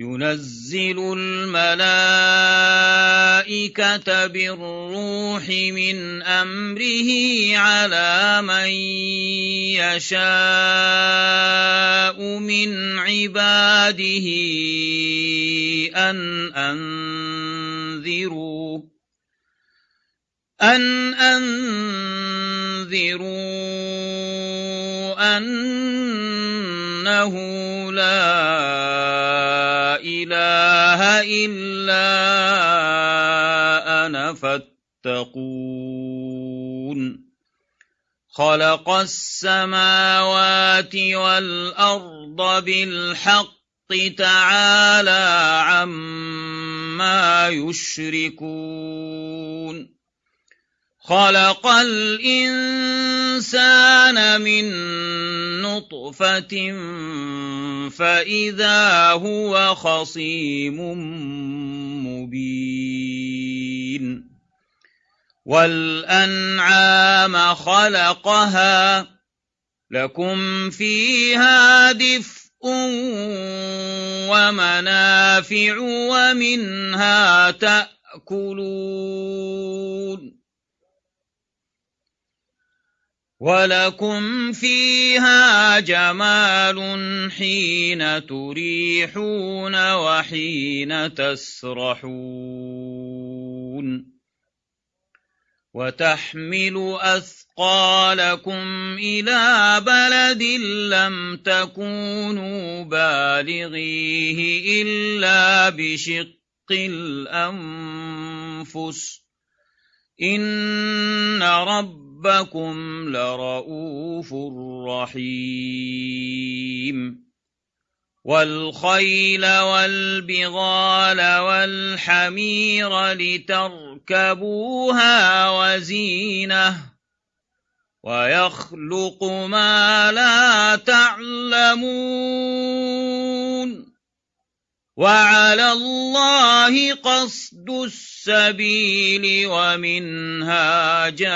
ينزل الملائكة بالروح من أمره على من يشاء من عباده أن أنذروا أن أنذروا أنه لا إله إلا أنا فاتقون خلق السماوات والأرض بالحق تعالى عما يشركون خلق الإنسان من نطفة فإذا هو خصيم مبين. والأنعام خلقها لكم فيها دفء ومنافع ومنها تأكلون. ولكم فيها جمال حين تريحون وحين تسرحون وتحمل أثقالكم إلى بلد لم تكونوا بالغيه إلا بشق الأنفس إن رب ربكم لرؤوف رحيم. والخيل والبغال والحمير لتركبوها وزينه ويخلق ما لا تعلمون وعلى الله قصد السبيل ومنها جائر.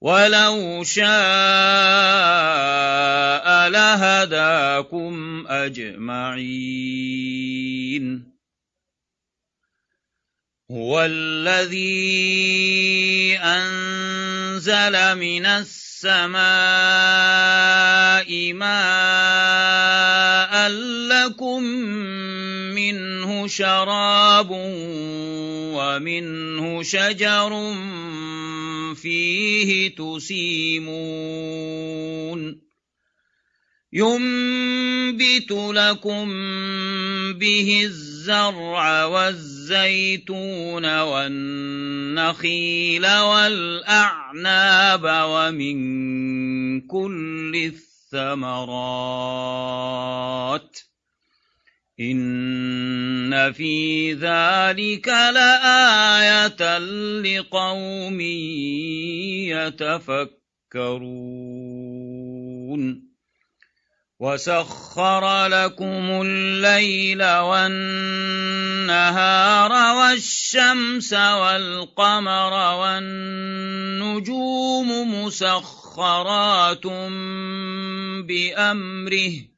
ولو شاء لهداكم أجمعين. هو الذي أنزل من السماء ماء لكم منه شراب ومنه شجر فيه تسيمون ينبت لكم به الزرع والزيتون والنخيل والأعناب ومن كل الثمرات إن في ذلك لآية لقوم يتفكرون وسخر لكم الليل والنهار والشمس والقمر والنجوم مسخرات بأمره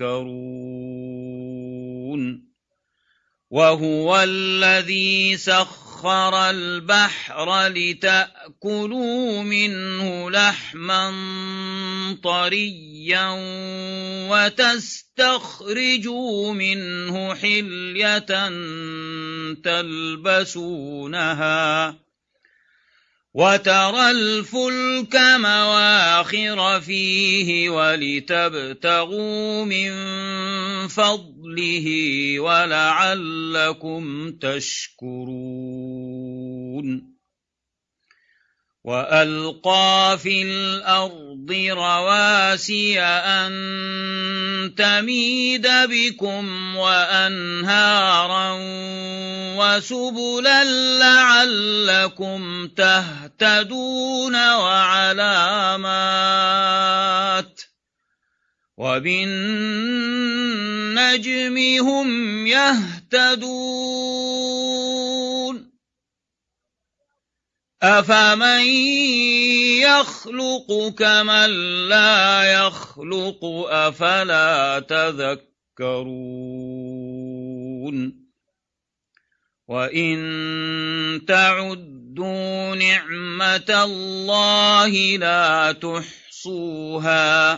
يذكرون وهو الذي سخر البحر لتأكلوا منه لحما طريا وتستخرجوا منه حلية تلبسونها وترى الفلك مواخر فيه ولتبتغوا من فضله ولعلكم تشكرون. والقى في الأرض رواسي ان تميد بكم وانهارا وسبلا لعلكم تهتدون وعلامات وبالنجم هم يهتدون أفمن يخلق كمن لا يخلق أفلا تذكرون وإن تعدوا نعمة الله لا تحصوها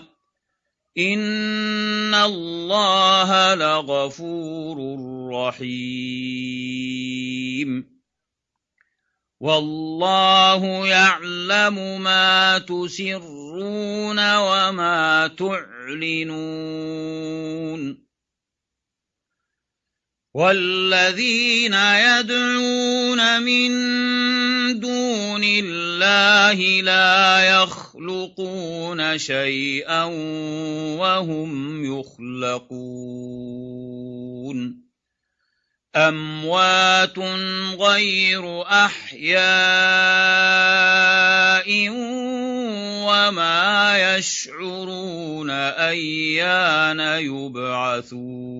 إن الله لغفور رحيم والله يعلم ما تسرون وما تعلنون. والذين يدعون من دون الله لا يخلقون شيئا وهم يخلقون. أموات غير أحياء وما يشعرون أيان يبعثون.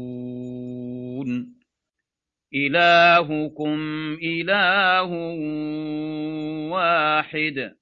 إلهكم إله واحد.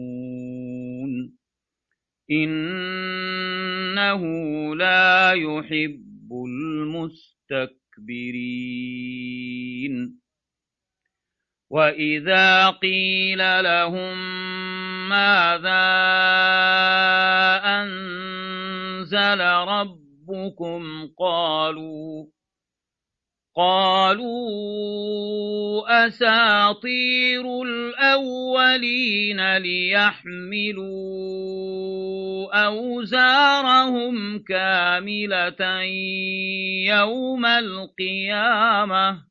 إنه لا يحب المستكبرين وإذا قيل لهم ماذا أنزل رب ربكم قالوا قالوا أساطير الأولين ليحملوا أوزارهم كاملة يوم القيامة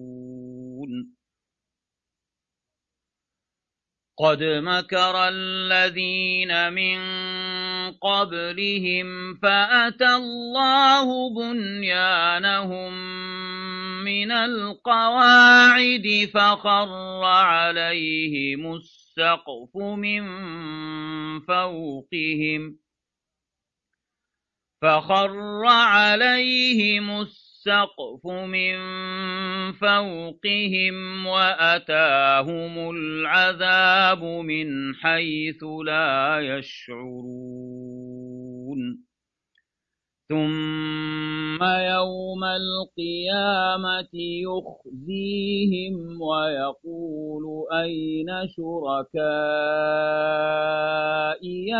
قد مكر الذين من قبلهم فأتى الله بنيانهم من القواعد فخر عليهم السقف من فوقهم فخر عليهم السقف السقف من فوقهم وأتاهم العذاب من حيث لا يشعرون. ثم يوم القيامة يخزيهم ويقول أين شركائي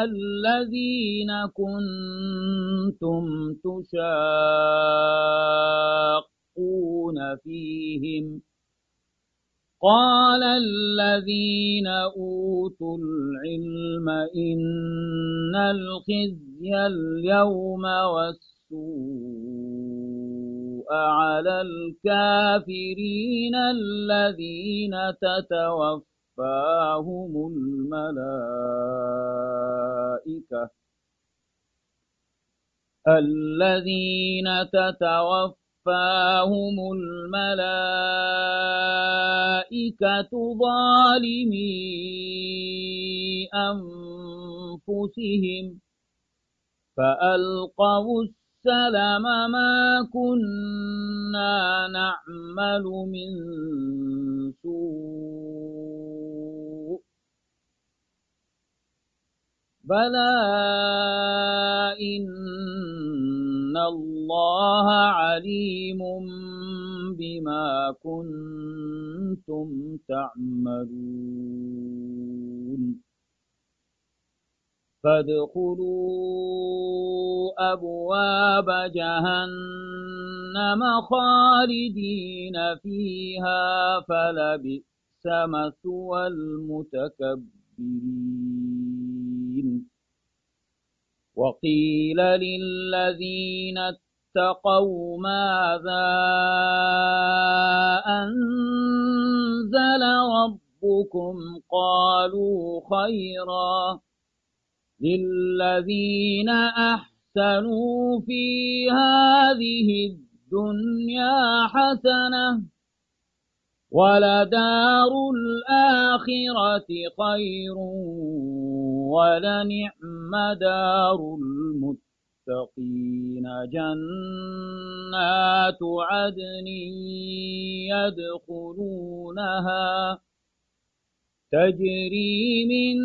الذين كنتم تشاقون فيهم قال الذين أوتوا العلم إن الخزي اليوم والسوء على الكافرين الذين تتوفاهم الملائكة الذين تتوفاهم توفاهم الملائكة ظالمي أنفسهم فألقوا السلم ما كنا نعمل من سوء بلى إن إن الله عليم بما كنتم تعملون فادخلوا أبواب جهنم خالدين فيها فلبئس مثوى المتكبرين وقيل للذين اتقوا ماذا أنزل ربكم قالوا خيرا للذين أحسنوا في هذه الدنيا حسنة ولدار الآخرة خير ولنعم دار المتقين. جنات عدن يدخلونها تجري من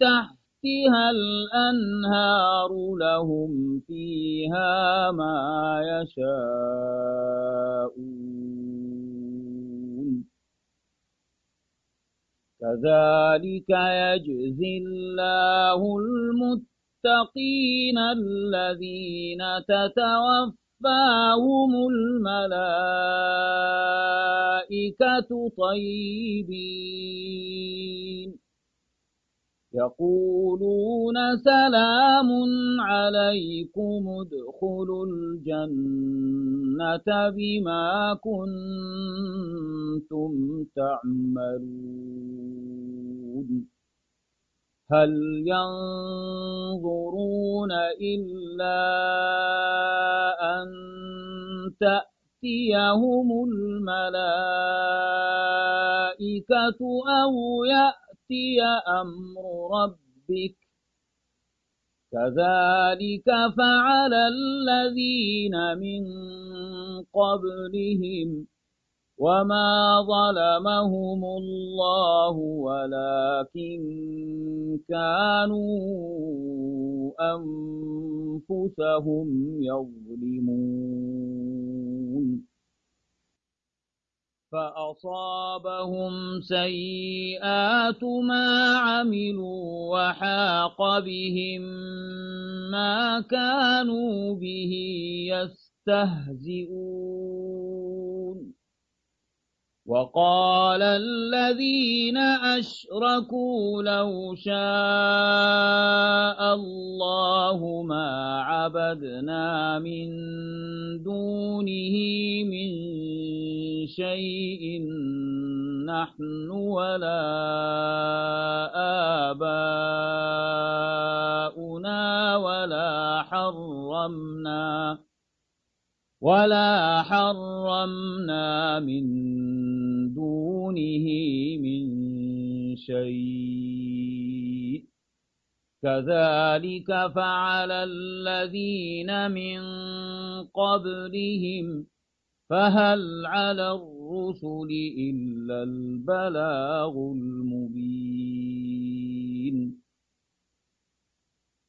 تحتها الأنهار لهم فيها ما يشاءون. كذلك يجزي الله المتقين الذين تتوفاهم الملائكة طيبين. يقولون سلام عليكم ادخلوا الجنة بما كنتم تعملون. هل ينظرون إلا أن تأتيهم الملائكة أو يأتي يأتي أمر ربك. كذلك فعل الذين من قبلهم وما ظلمهم الله ولكن كانوا أنفسهم يظلمون. فأصابهم سيئات ما عملوا وحاق بهم ما كانوا به يستهزئون. وقال الذين أشركوا لو شاء الله ما عبدنا من دونه من شيء نحن ولا آباؤنا ولا حرمنا ولا حرمنا من دونه من شيء. كذلك فعل الذين من قبلهم فهل على الرسل إلا البلاغ المبين؟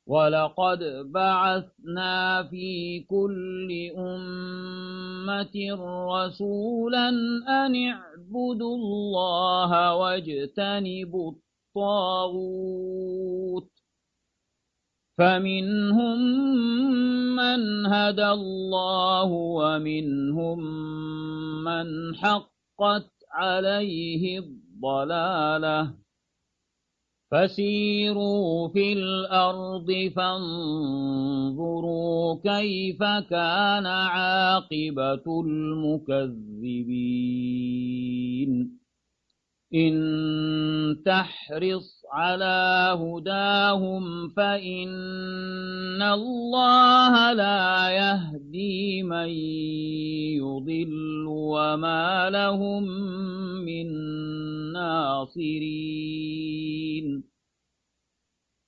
ولقد بعثنا في كل أمة رسولا أن اعبدوا الله واجتنبوا الطاغوت. فمنهم من هدى الله ومنهم من حقت عليه الضلالة فسيروا في الأرض فانظروا كيف كان عاقبة المكذبين إن تحرص على هداهم فإن الله لا يهدي من يضل وما لهم من ناصرين.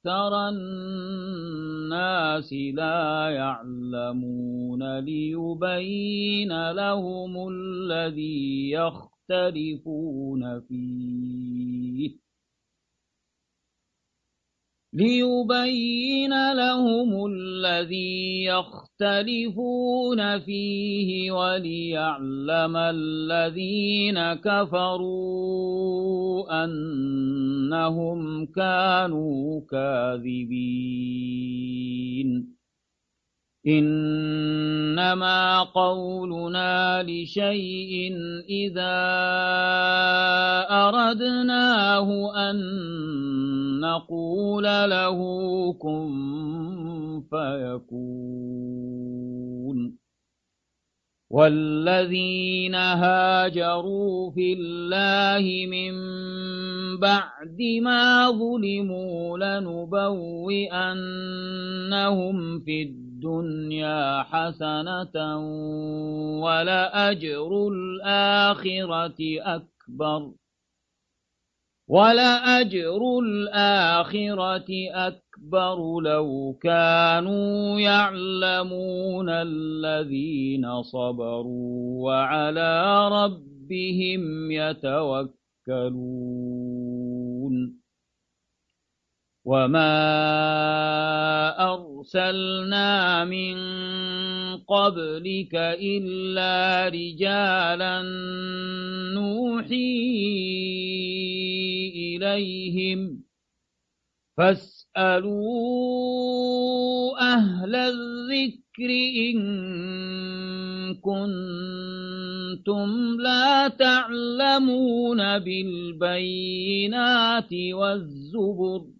أكثر الناس لا يعلمون ليبين لهم الذي يختلفون فيه. ليبين لهم الذي يختلفون فيه وليعلم الذين كفروا أنهم كانوا كاذبين. إنما قولنا لشيء إذا أردناه أن نقول له كن فيكون. والذين هاجروا في الله من بعد ما ظلموا لنبوئنهم في الدنيا حسنة ولأجر الآخرة أكبر. ولأجر الآخرة أكبر لو كانوا يعلمون الذين صبروا وعلى ربهم يتوكلون. وما أرسلنا من قبلك إلا رجالا نوحي إليهم فاسألوا أهل الذكر إن كنتم لا تعلمون بالبينات والزبر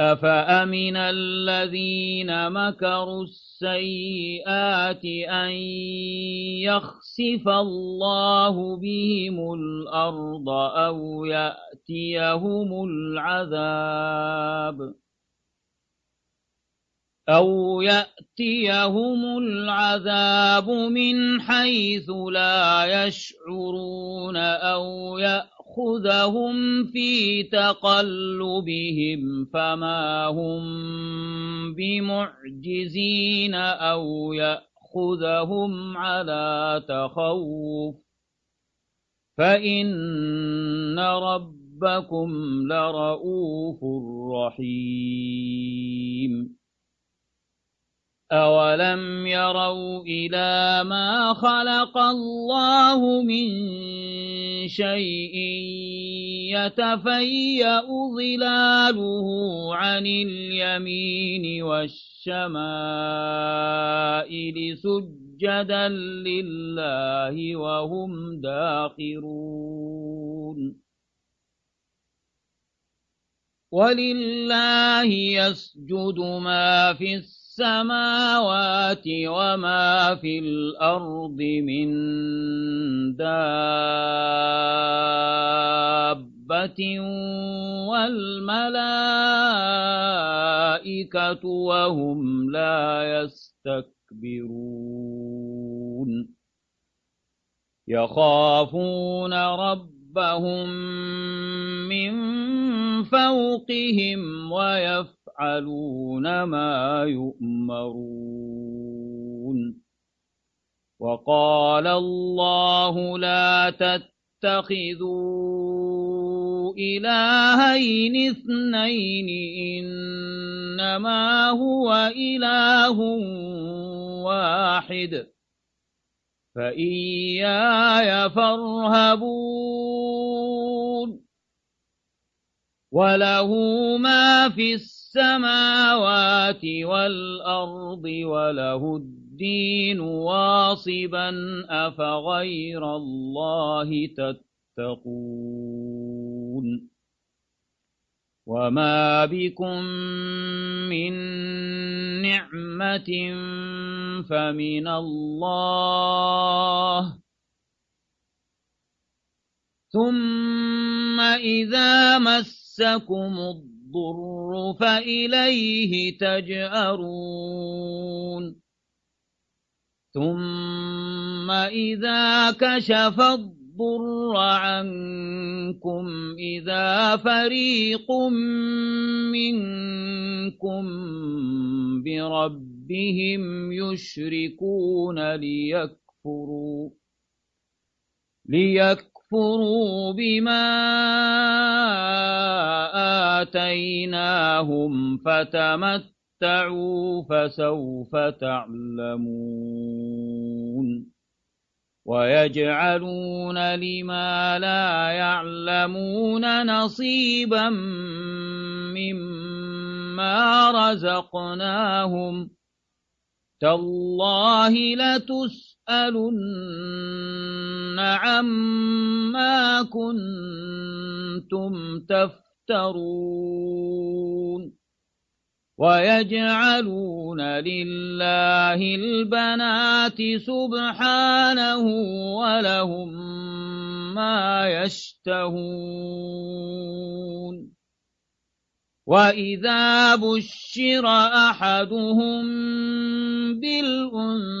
أفأمن الذين مكروا السيئات أن يخسف الله بهم الأرض أو يأتيهم العذاب أو يأتيهم العذاب من حيث لا يشعرون أو يأتيهم يأخذهم في تقلبهم فما هم بمعجزين أو يأخذهم على تخوف فإن ربكم لرؤوف رحيم أولم يروا إلى ما خلق الله من شيء يتفيأ ظلاله عن اليمين والشمائل سجدا لله وهم داخرون ولله يسجد ما في السماء السماوات وما في الأرض من دابة والملائكة وهم لا يستكبرون يخافون رب ربهم من فوقهم ويفعلون ما يؤمرون. وقال الله لا تتخذوا إلهين اثنين إنما هو إله واحد. فإياي فارهبون. وله ما في السماوات والأرض وله الدين واصبا أفغير الله تتقون وما بكم من نعمة فمن الله ثم إذا مسكم الضر فإليه تجأرون ثم إذا كشف الضر عنكم إذا فريق منكم بربهم يشركون ليكفروا ليكفروا بما آتيناهم فتمتعوا فسوف تعلمون ويجعلون لما لا يعلمون نصيبا مما رزقناهم تالله لتسألن عما كنتم تفترون ويجعلون لله البنات سبحانه ولهم ما يشتهون وإذا بشر أحدهم بالأنثى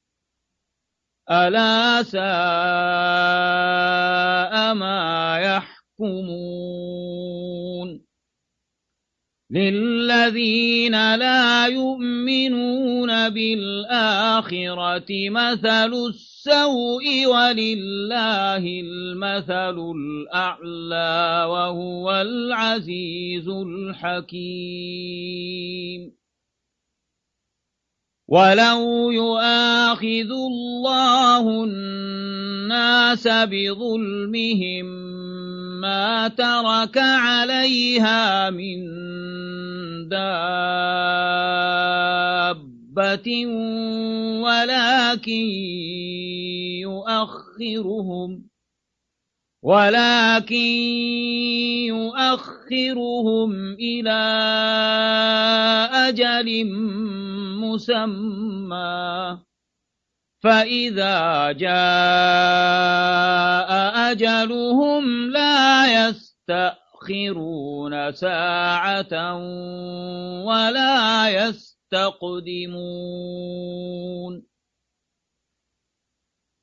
ألا ساء ما يحكمون للذين لا يؤمنون بالآخرة مثل السوء ولله المثل الأعلى وهو العزيز الحكيم ولو يؤاخذ الله الناس بظلمهم ما ترك عليها من دابة ولكن يؤخرهم ولكن يؤخرهم إلى أجل مسمى. فإذا جاء أجلهم لا يستأخرون ساعة ولا يستقدمون.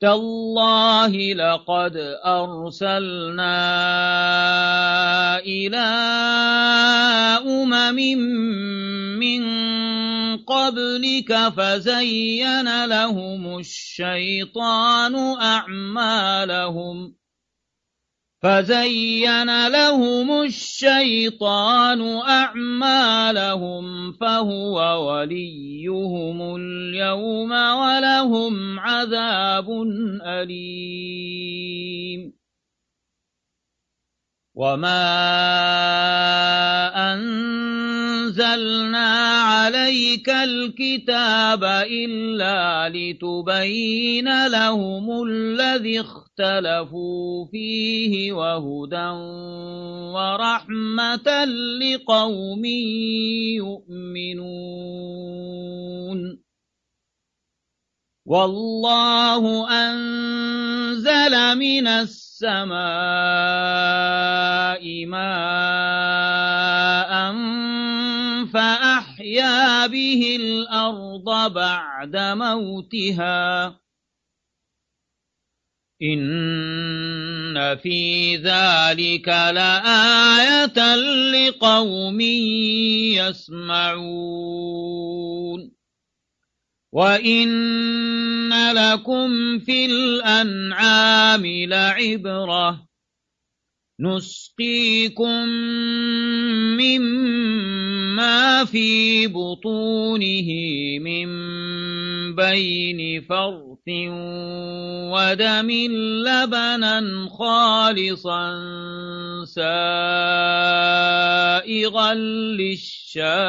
تالله لقد أرسلنا إلى أمم من قبلك فزين لهم الشيطان أعمالهم فزين لهم الشيطان أعمالهم فهو وليهم اليوم ولهم عذاب أليم وما أنزلنا عليك الكتاب إلا لتبين لهم الذي اختلفوا فيه وهدى ورحمة لقوم يؤمنون والله أنزل من السماء ماء فأحيا به الأرض بعد موتها. إن في ذلك لآية لقوم يسمعون. وَإِنَّ لَكُمْ فِي الْأَنْعَامِ لَعِبْرَةً نسقيكم مما في بطونه من بين فرث ودم لبنا خالصا سائغا للشاربين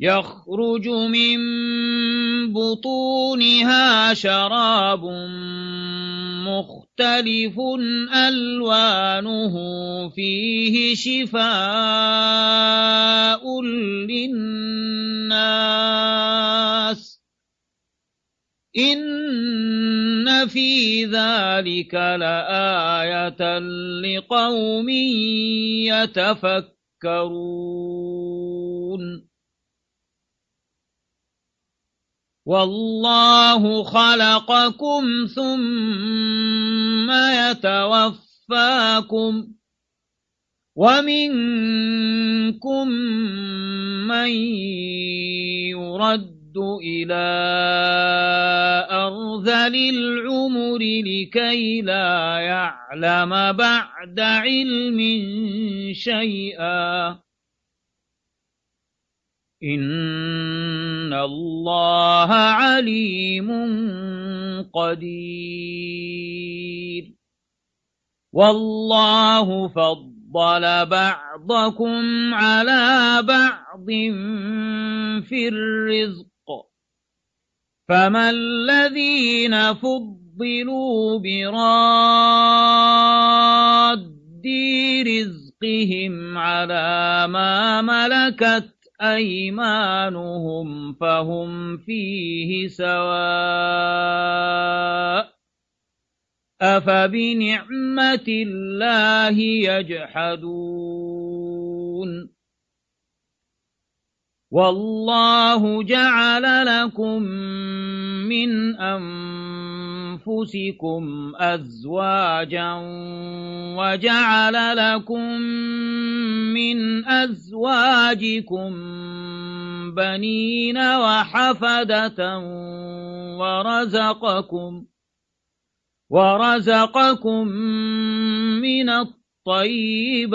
يخرج من بطونها شراب مختلف ألوانه فيه شفاء للناس إن في ذلك لآية لقوم يتفكرون والله خلقكم ثم يتوفاكم ومنكم من يرد إلى أرذل العمر لكي لا يعلم بعد علم شيئا إن الله عليم قدير والله فضل بعضكم على بعض في الرزق فما الذين فضلوا براد رزقهم على ما ملكت أيمانهم فهم فيه سواء أفبنعمة الله يجحدون والله جعل لكم من أنفسكم أزواجا وجعل لكم من أزواجكم بنين وحفدة ورزقكم ورزقكم من الطيبات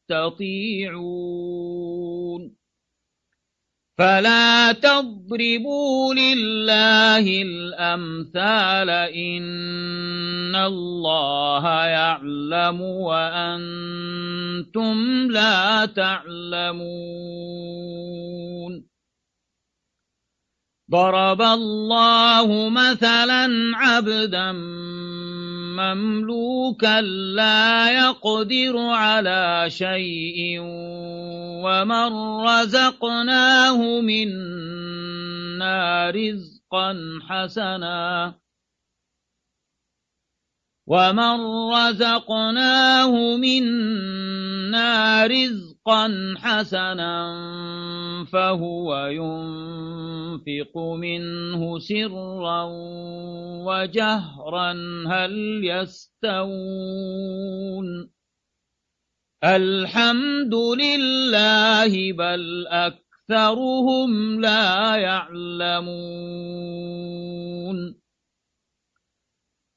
فلا تضربوا لله الأمثال إن الله يعلم وأنتم لا تعلمون. ضرب الله مثلا عبدا مملوكا لا يقدر على شيء ومن رزقناه منا رزقا حسنا ومن رزقناه منا رزقا حسنا فهو ينفق منه سرا وجهرا هل يستوون الحمد لله بل أكثرهم لا يعلمون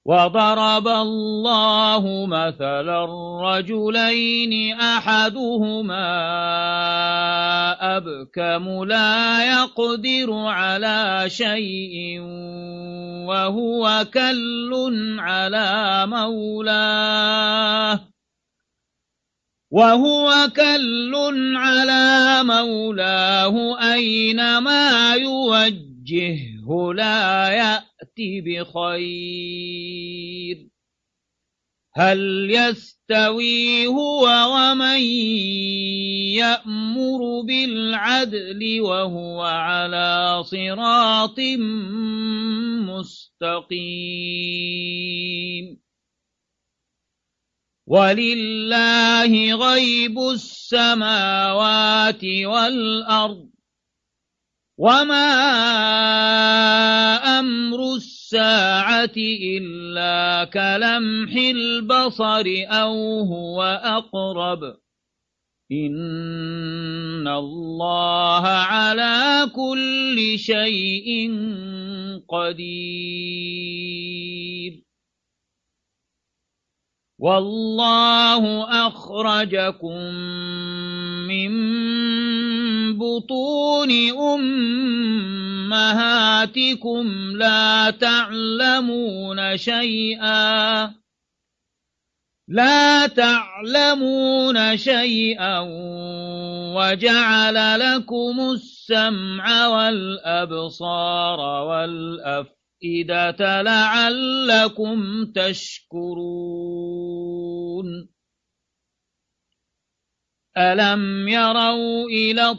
وضرب الله مثلا رجلين أحدهما أبكم لا يقدر على شيء وهو كل على مولاه وهو كل على مولاه أينما يوجهه لا يأتي بخير. هل يستوي هو ومن يأمر بالعدل وهو على صراط مستقيم؟ ولله غيب السماوات والأرض. وما أمر الساعة إلا كلمح البصر أو هو أقرب إن الله على كل شيء قدير. والله أخرجكم من بطون أمهاتكم لا تعلمون شيئا. لا تعلمون شيئا وجعل لكم السمع والأبصار والأفئدة الْأَفْئِدَةَ لَعَلَّكُمْ تَشْكُرُونَ. أَلَمْ يَرَوْا إِلَى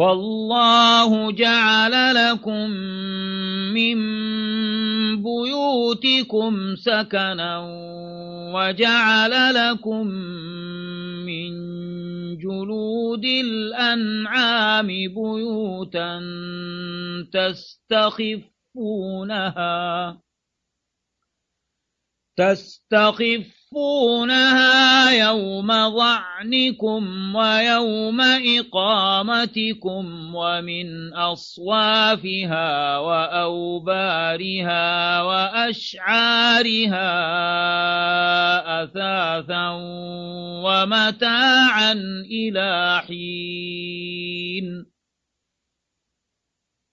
والله جعل لكم من بيوتكم سكنا وجعل لكم من جلود الأنعام بيوتا تستخفونها تستخفونها يوم ظعنكم ويوم إقامتكم ومن أصوافها وأوبارها وأشعارها أثاثا ومتاعا إلى حين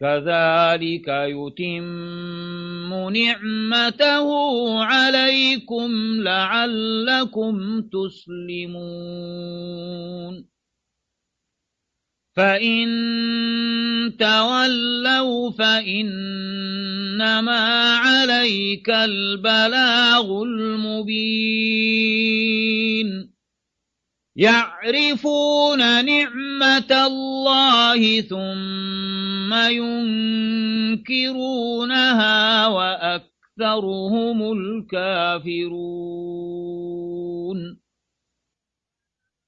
كذلك يتم نعمته عليكم لعلكم تسلمون. فإن تولوا فإنما عليك البلاغ المبين. يعرفون نعمة الله ثم ينكرونها وأكثرهم الكافرون.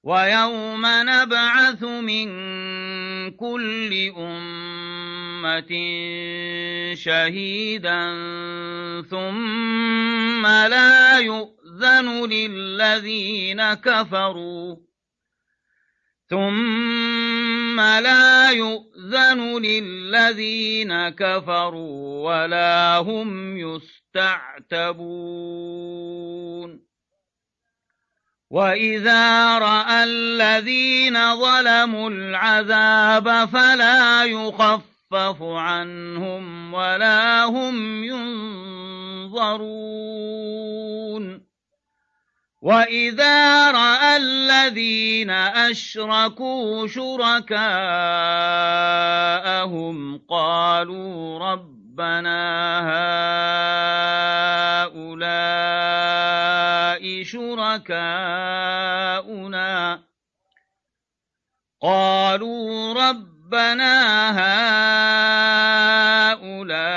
ويوم نبعث من كل أمة شهيدا ثم لا يؤذن للذين كفروا. ثم لا يؤذن للذين كفروا ولا هم يستعتبون. وإذا رأى الذين ظلموا العذاب فلا يخفف عنهم ولا هم ينظرون. وإذا رأى الذين أشركوا شركاءهم قالوا ربنا هؤلاء شركاؤنا قالوا ربنا هؤلاء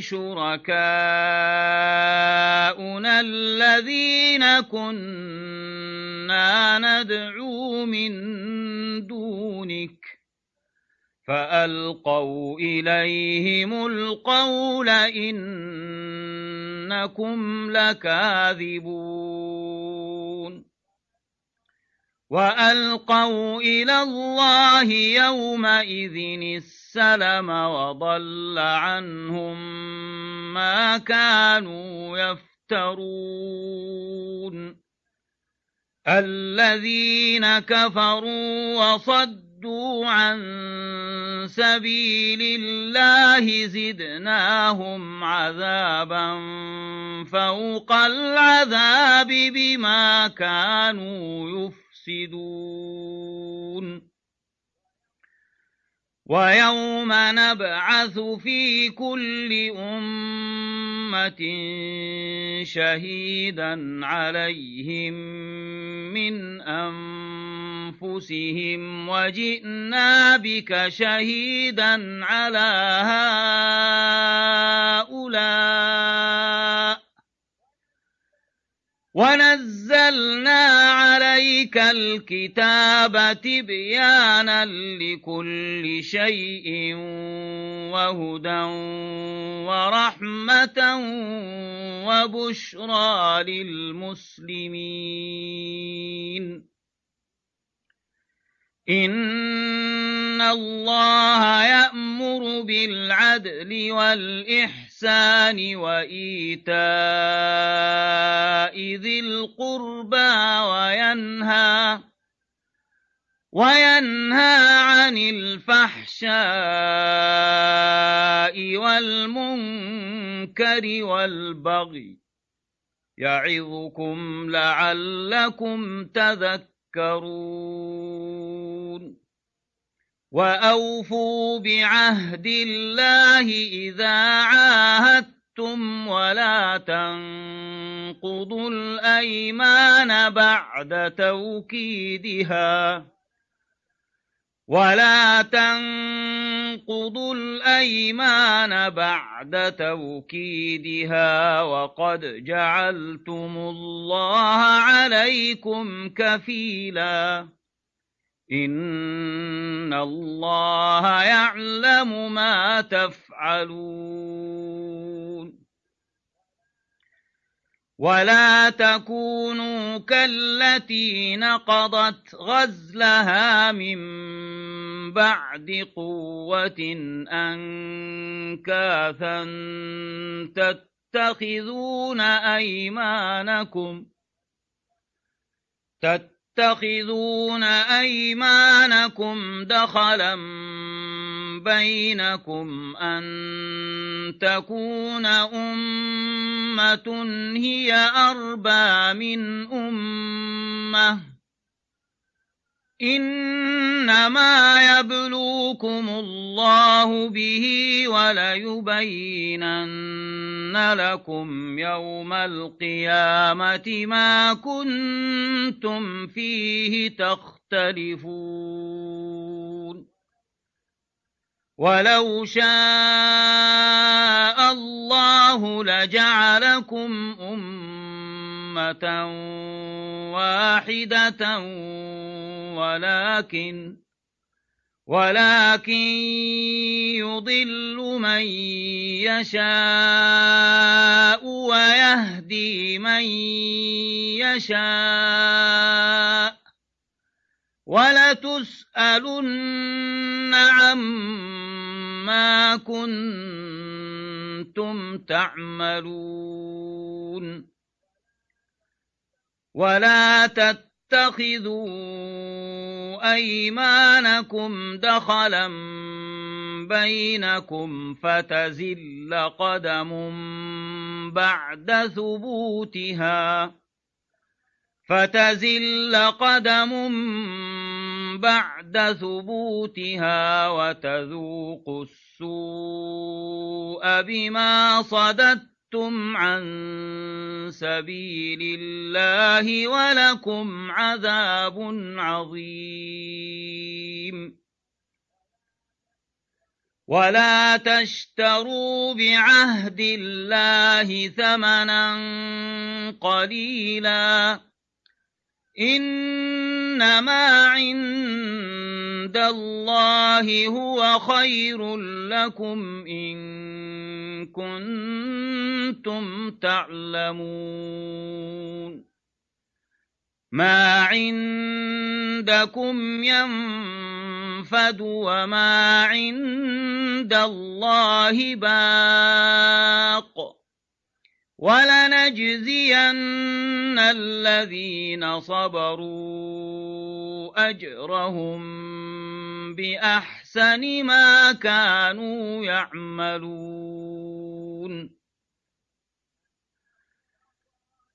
شركاؤنا الذين كنا ندعو من دونك فألقوا إليهم القول إنكم لكاذبون وألقوا إلى الله يومئذ السلم وضل عنهم ما كانوا يفترون. الذين كفروا وصدوا عن سبيل الله زدناهم عذابا فوق العذاب بما كانوا يفسدون. ويوم نبعث في كل أمة شهيدا عليهم من أنفسهم وجئنا بك شهيدا على هؤلاء ونزلنا عليك الكتاب تبيانا لكل شيء وهدى ورحمة وبشرى للمسلمين إن الله يأمر بالعدل والإحسان وإيتاء ذي القربى وينهى وينهى عن الفحشاء والمنكر والبغي يعظكم لعلكم تذكرون تذكرون وأوفوا بعهد الله إذا عاهدتم ولا تنقضوا الأيمان بعد توكيدها. ولا تنقضوا الأيمان بعد توكيدها وقد جعلتم الله عليكم كفيلا إن الله يعلم ما تفعلون ولا تكونوا كالتي نقضت غزلها من بعد قوة أنكاثا تتخذون أيمانكم تتخذون أيمانكم دخلا بينكم أن تكون أمة هي أربى من أمة إنما يبلوكم الله به وليبينن لكم يوم القيامة ما كنتم فيه تختلفون ولو شاء الله لجعلكم أمة واحدة ولكن ولكن يضل من يشاء ويهدي من يشاء ولتسألن عما كنتم تعملون. ولا تتخذوا أيمانكم دخلا بينكم فتزل قدم بعد ثبوتها. فتزل قدم بعد ثبوتها وتذوق السوء بما صددتم عن سبيل الله ولكم عذاب عظيم. ولا تشتروا بعهد الله ثمنا قليلا. إنما عند الله هو خير لكم إن كنتم تعلمون ما عندكم ينفد وما عند الله باق ولنجزين الذين صبروا أجرهم بأحسن ما كانوا يعملون.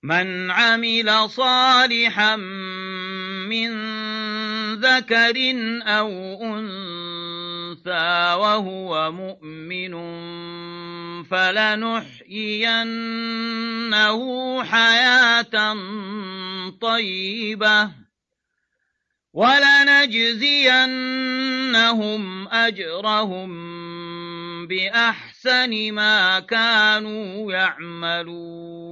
من عمل صالحا من ذكر أو أنثى وهو مؤمن فلنحيينه حياة طيبة ولنجزينهم أجرهم بأحسن ما كانوا يعملون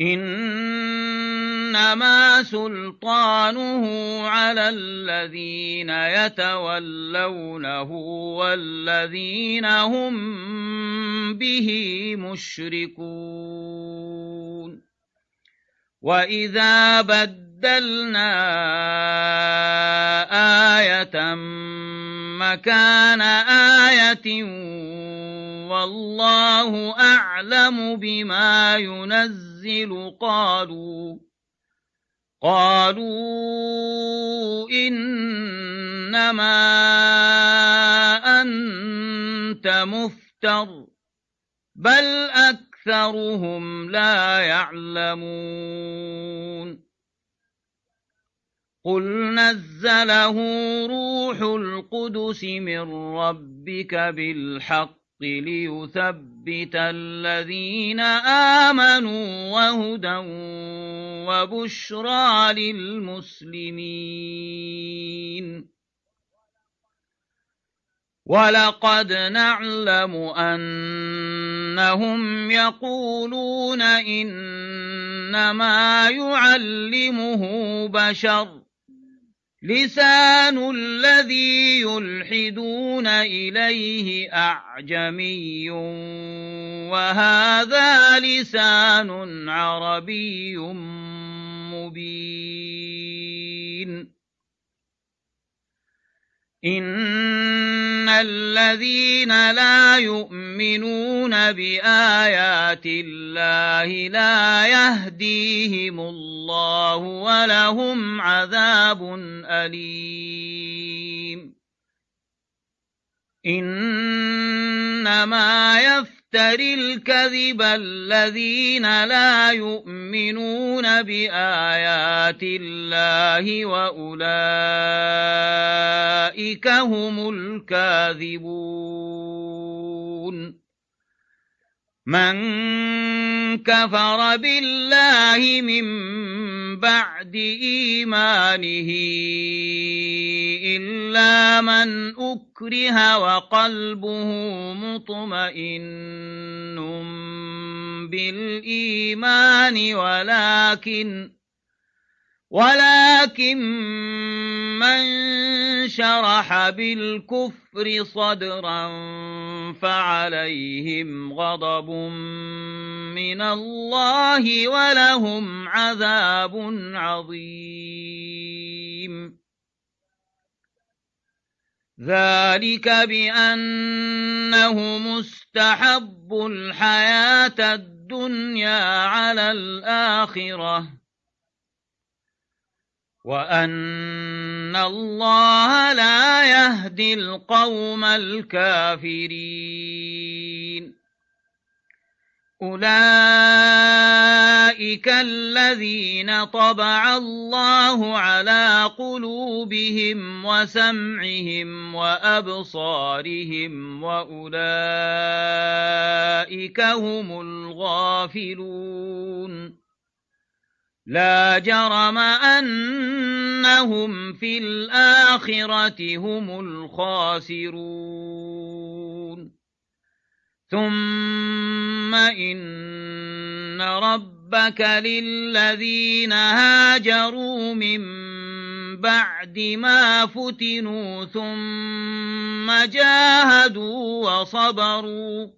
إنما سلطانه على الذين يتولونه والذين هم به مشركون. وإذا بدلنا آية مكان آية والله أعلم بما ينزل. قالوا قالوا إنما أنت مفتر بل أكثرهم لا يعلمون. قل نزله روح القدس من ربك بالحق ليثبت الذين آمنوا وهدى وبشرى للمسلمين. ولقد نعلم أنهم يقولون إنما يعلمه بشر لسان الذي يلحدون إليه أعجمي وهذا لسان عربي مبين. إن الذين لا يؤمنون بآيات الله لا يهديهم الله ولهم عذاب أليم إنما يفتح يفتري الكذب الذين لا يؤمنون بآيات الله وأولئك هم الكاذبون. من كفر بالله من بعد إيمانه إلا من أكره وقلبه مطمئن بالإيمان ولكن ولكن من شرح بالكفر صدرا فعليهم غضب من الله ولهم عذاب عظيم. ذلك بأنه مستحب الحياة الدنيا على الآخرة. وأن الله لا يهدي القوم الكافرين أولئك الذين طبع الله على قلوبهم وسمعهم وأبصارهم وأولئك هم الغافلون لا جرم أنهم في الآخرة هم الخاسرون. ثم إن ربك للذين هاجروا من بعد ما فتنوا ثم جاهدوا وصبروا.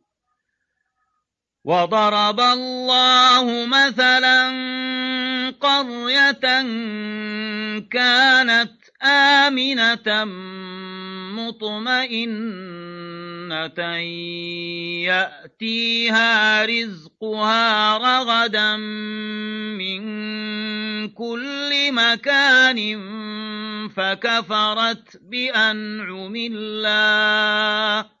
وضرب الله مثلا قرية كانت آمنة مطمئنة يأتيها رزقها رغدا من كل مكان فكفرت بأنعم الله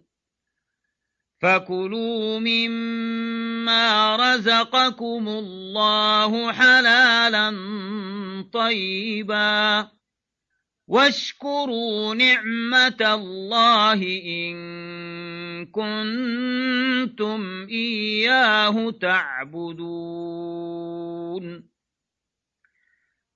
فكلوا مما رزقكم الله حلالا طيبا واشكروا نعمة الله إن كنتم إياه تعبدون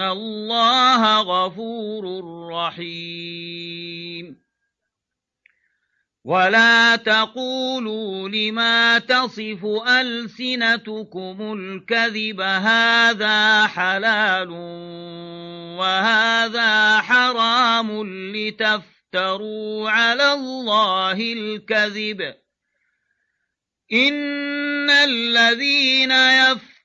الله غفور رحيم ولا تقولوا لما تصف ألسنتكم الكذب هذا حلال وهذا حرام لتفتروا على الله الكذب إن الذين يفترون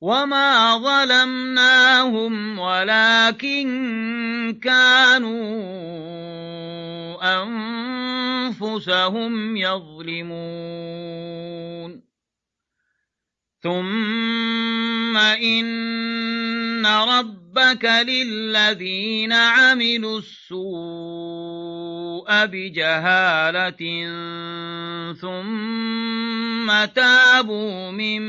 وما ظلمناهم ولكن كانوا أنفسهم يظلمون ثم إن ربك للذين عملوا السوء بجهالة ثم تابوا من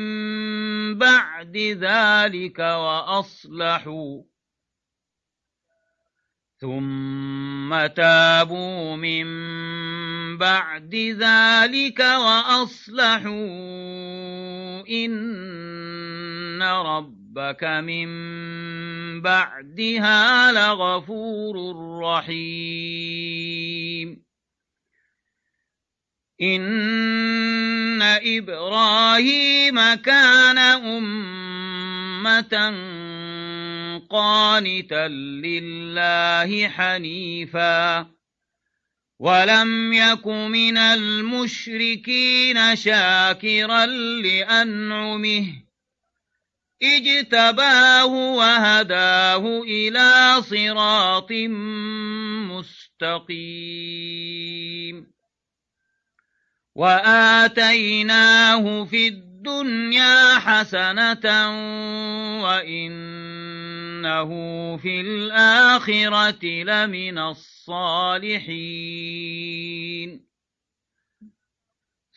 بعد ذلك وأصلحوا ثم تابوا من بعد ذلك وأصلحوا إن ربك من بعدها لغفور رحيم. إن إبراهيم كان أمةً قانتا لله حنيفا. ولم يك من المشركين شاكرا لأنعمه. اجتباه وهداه إلى صراط مستقيم. وآتيناه في الدنيا حسنة وإن إنه في الآخرة لمن الصالحين.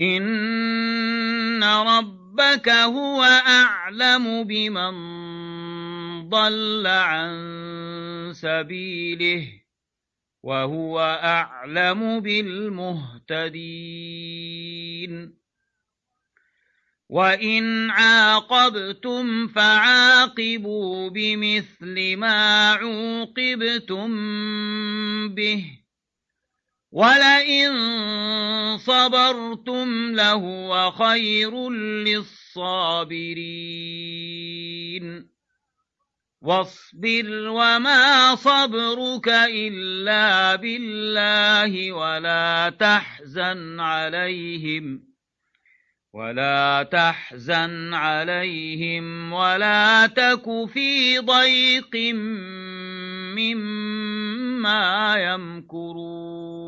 إن ربك هو أعلم بمن ضل عن سبيله وهو أعلم بالمهتدين وإن عاقبتم فعاقبوا بمثل ما عوقبتم به ولئن صبرتم لهو خير للصابرين واصبر وما صبرك إلا بالله ولا تحزن عليهم ولا تحزن عليهم ولا تك في ضيق مما ما يمكرون